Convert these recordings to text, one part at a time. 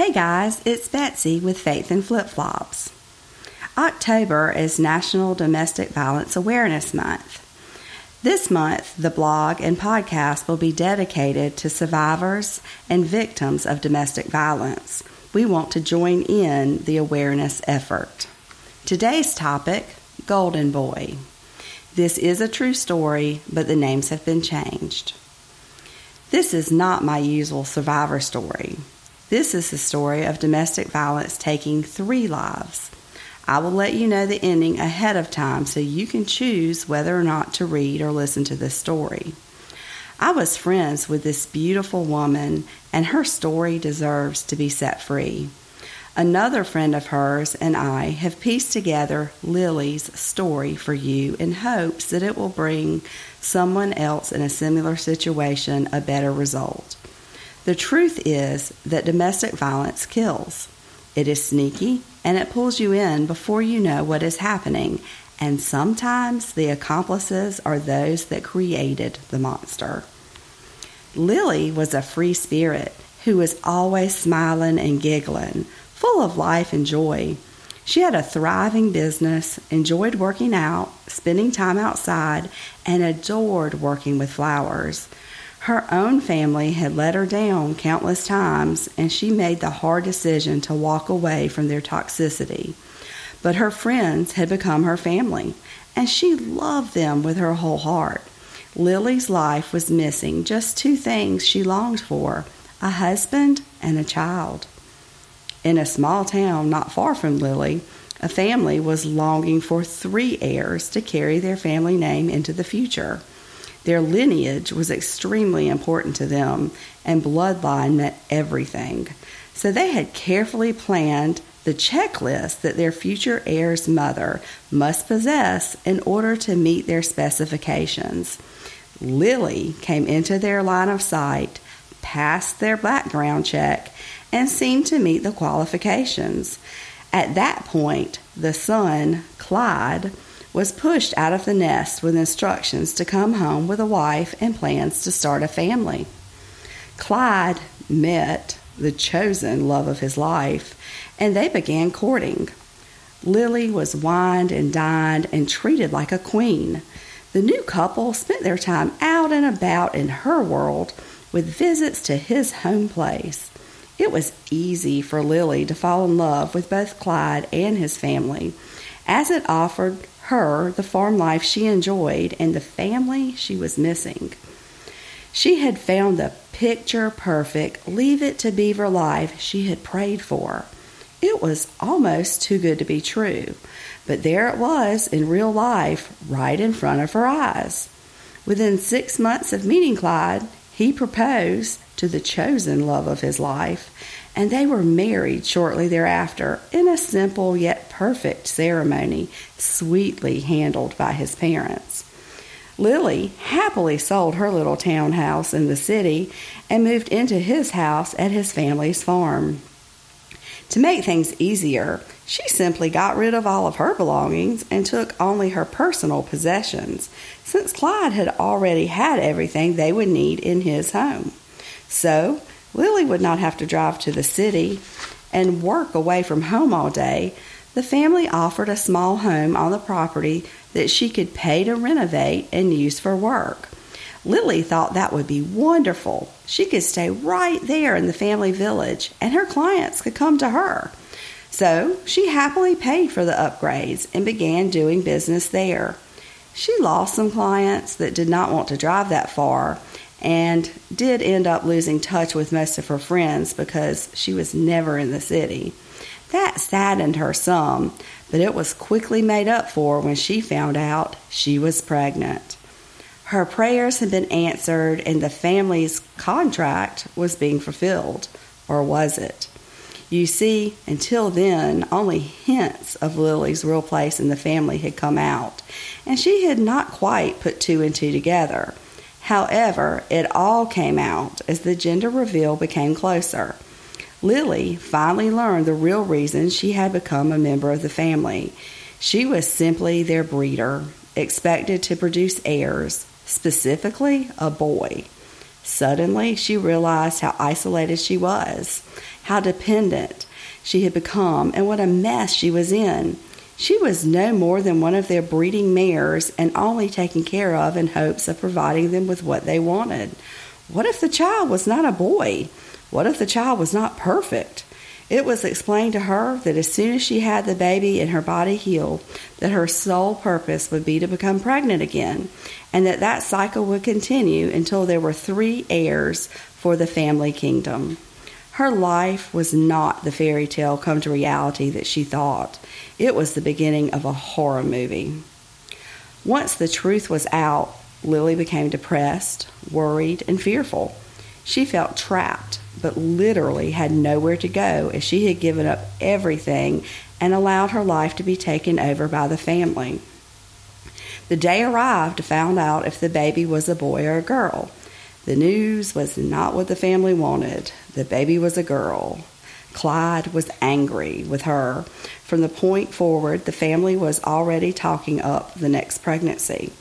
Hey guys, it's Betsy with Faith and Flip Flops. October is National Domestic Violence Awareness Month. This month, the blog and podcast will be dedicated to survivors and victims of domestic violence. We want to join in the awareness effort. Today's topic Golden Boy. This is a true story, but the names have been changed. This is not my usual survivor story. This is the story of domestic violence taking three lives. I will let you know the ending ahead of time so you can choose whether or not to read or listen to this story. I was friends with this beautiful woman, and her story deserves to be set free. Another friend of hers and I have pieced together Lily's story for you in hopes that it will bring someone else in a similar situation a better result. The truth is that domestic violence kills. It is sneaky and it pulls you in before you know what is happening, and sometimes the accomplices are those that created the monster. Lily was a free spirit who was always smiling and giggling full of life and joy. She had a thriving business, enjoyed working out, spending time outside, and adored working with flowers. Her own family had let her down countless times, and she made the hard decision to walk away from their toxicity. But her friends had become her family, and she loved them with her whole heart. Lily's life was missing just two things she longed for a husband and a child. In a small town not far from Lily, a family was longing for three heirs to carry their family name into the future. Their lineage was extremely important to them, and bloodline meant everything. So they had carefully planned the checklist that their future heir's mother must possess in order to meet their specifications. Lily came into their line of sight, passed their background check, and seemed to meet the qualifications. At that point, the son, Clyde, was pushed out of the nest with instructions to come home with a wife and plans to start a family. Clyde met the chosen love of his life, and they began courting. Lily was wined and dined and treated like a queen. The new couple spent their time out and about in her world with visits to his home place. It was easy for Lily to fall in love with both Clyde and his family, as it offered her the farm life she enjoyed and the family she was missing. She had found the picture perfect leave it to beaver life she had prayed for. It was almost too good to be true, but there it was in real life, right in front of her eyes. Within six months of meeting Clyde, he proposed to the chosen love of his life, and they were married shortly thereafter in a simple yet perfect ceremony, sweetly handled by his parents. Lily happily sold her little townhouse in the city and moved into his house at his family's farm. To make things easier, she simply got rid of all of her belongings and took only her personal possessions, since Clyde had already had everything they would need in his home. So, Lily would not have to drive to the city and work away from home all day. The family offered a small home on the property that she could pay to renovate and use for work. Lily thought that would be wonderful. She could stay right there in the family village, and her clients could come to her. So she happily paid for the upgrades and began doing business there. She lost some clients that did not want to drive that far and did end up losing touch with most of her friends because she was never in the city. That saddened her some, but it was quickly made up for when she found out she was pregnant. Her prayers had been answered and the family's contract was being fulfilled, or was it? You see, until then, only hints of Lily's real place in the family had come out, and she had not quite put two and two together. However, it all came out as the gender reveal became closer. Lily finally learned the real reason she had become a member of the family. She was simply their breeder, expected to produce heirs, specifically a boy. Suddenly, she realized how isolated she was, how dependent she had become, and what a mess she was in. She was no more than one of their breeding mares and only taken care of in hopes of providing them with what they wanted. What if the child was not a boy? What if the child was not perfect? It was explained to her that as soon as she had the baby and her body healed, that her sole purpose would be to become pregnant again, and that that cycle would continue until there were three heirs for the family kingdom. Her life was not the fairy tale come to reality that she thought. It was the beginning of a horror movie. Once the truth was out, Lily became depressed, worried, and fearful. She felt trapped but literally had nowhere to go as she had given up everything and allowed her life to be taken over by the family. The day arrived to find out if the baby was a boy or a girl. The news was not what the family wanted. The baby was a girl. Clyde was angry with her. From the point forward, the family was already talking up the next pregnancy.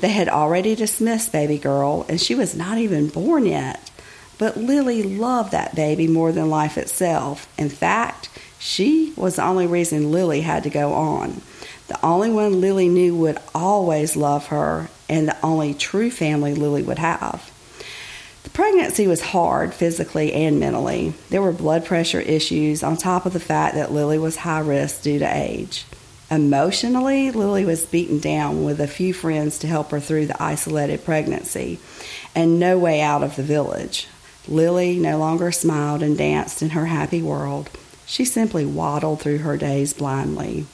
They had already dismissed baby girl, and she was not even born yet. But Lily loved that baby more than life itself. In fact, she was the only reason Lily had to go on. The only one Lily knew would always love her, and the only true family Lily would have. Pregnancy was hard physically and mentally. There were blood pressure issues on top of the fact that Lily was high risk due to age. Emotionally, Lily was beaten down with a few friends to help her through the isolated pregnancy and no way out of the village. Lily no longer smiled and danced in her happy world. She simply waddled through her days blindly.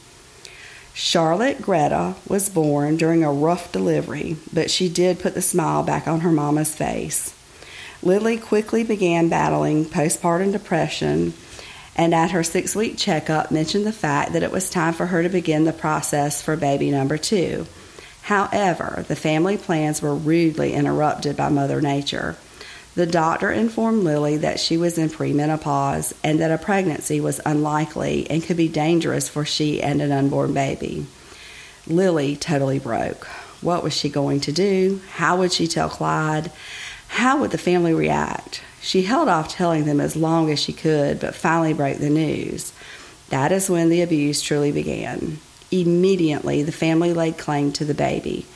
Charlotte Greta was born during a rough delivery, but she did put the smile back on her mama's face. Lily quickly began battling postpartum depression and at her six week checkup mentioned the fact that it was time for her to begin the process for baby number two. However, the family plans were rudely interrupted by Mother Nature. The doctor informed Lily that she was in premenopause and that a pregnancy was unlikely and could be dangerous for she and an unborn baby. Lily totally broke. What was she going to do? How would she tell Clyde? How would the family react? She held off telling them as long as she could, but finally broke the news. That is when the abuse truly began. Immediately, the family laid claim to the baby,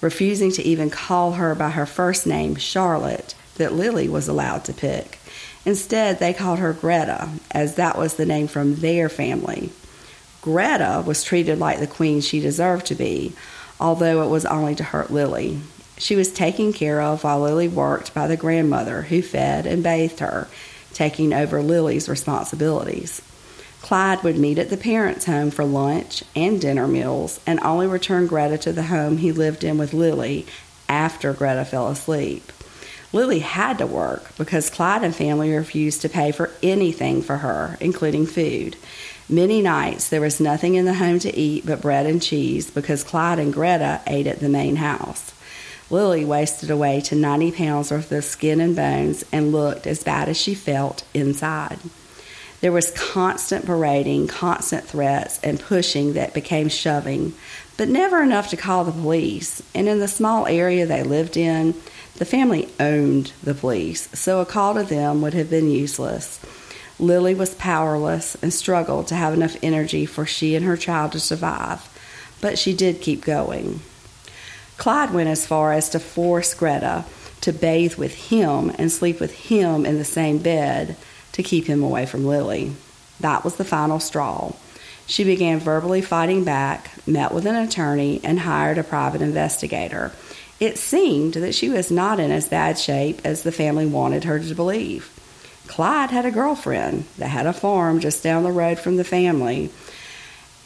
refusing to even call her by her first name, Charlotte, that Lily was allowed to pick. Instead, they called her Greta, as that was the name from their family. Greta was treated like the queen she deserved to be, although it was only to hurt Lily. She was taken care of while Lily worked by the grandmother who fed and bathed her, taking over Lily's responsibilities. Clyde would meet at the parents' home for lunch and dinner meals and only return Greta to the home he lived in with Lily after Greta fell asleep. Lily had to work because Clyde and family refused to pay for anything for her, including food. Many nights there was nothing in the home to eat but bread and cheese because Clyde and Greta ate at the main house. Lily wasted away to 90 pounds worth of skin and bones and looked as bad as she felt inside. There was constant berating, constant threats, and pushing that became shoving, but never enough to call the police. And in the small area they lived in, the family owned the police, so a call to them would have been useless. Lily was powerless and struggled to have enough energy for she and her child to survive, but she did keep going. Clyde went as far as to force Greta to bathe with him and sleep with him in the same bed to keep him away from Lily. That was the final straw. She began verbally fighting back, met with an attorney, and hired a private investigator. It seemed that she was not in as bad shape as the family wanted her to believe. Clyde had a girlfriend that had a farm just down the road from the family,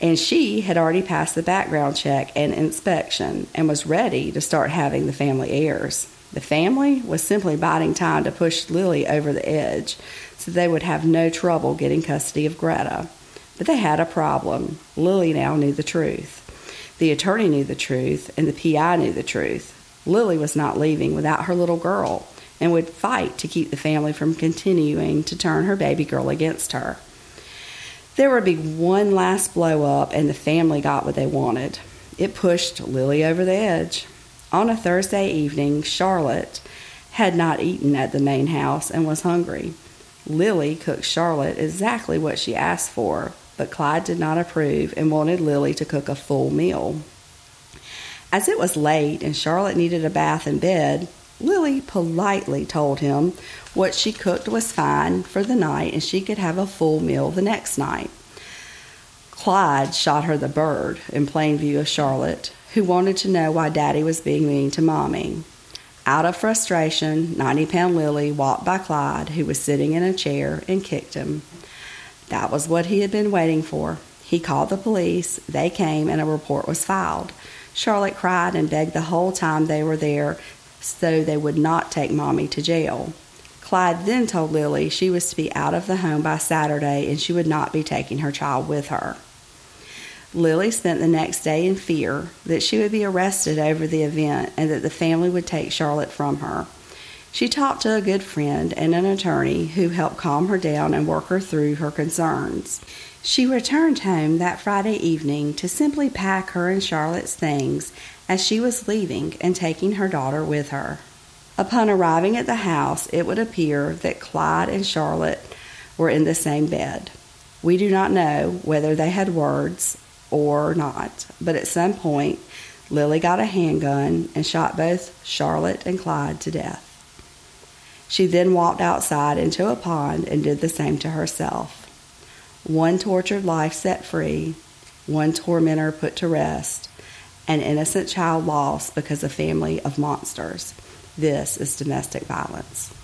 and she had already passed the background check and inspection and was ready to start having the family heirs. The family was simply biding time to push Lily over the edge so they would have no trouble getting custody of Greta. But they had a problem. Lily now knew the truth. The attorney knew the truth, and the PI knew the truth. Lily was not leaving without her little girl and would fight to keep the family from continuing to turn her baby girl against her. There would be one last blow up, and the family got what they wanted. It pushed Lily over the edge. On a Thursday evening, Charlotte had not eaten at the main house and was hungry. Lily cooked Charlotte exactly what she asked for, but Clyde did not approve and wanted Lily to cook a full meal. As it was late and Charlotte needed a bath and bed, Lily politely told him what she cooked was fine for the night and she could have a full meal the next night. Clyde shot her the bird in plain view of Charlotte, who wanted to know why Daddy was being mean to Mommy. Out of frustration, 90 pound Lily walked by Clyde, who was sitting in a chair, and kicked him. That was what he had been waiting for. He called the police, they came, and a report was filed. Charlotte cried and begged the whole time they were there so they would not take Mommy to jail. Clyde then told Lily she was to be out of the home by Saturday and she would not be taking her child with her. Lily spent the next day in fear that she would be arrested over the event and that the family would take Charlotte from her. She talked to a good friend and an attorney who helped calm her down and work her through her concerns. She returned home that Friday evening to simply pack her and Charlotte's things as she was leaving and taking her daughter with her. Upon arriving at the house, it would appear that Clyde and Charlotte were in the same bed. We do not know whether they had words or not, but at some point, Lily got a handgun and shot both Charlotte and Clyde to death. She then walked outside into a pond and did the same to herself. One tortured life set free, one tormentor put to rest, an innocent child lost because a family of monsters. This is domestic violence.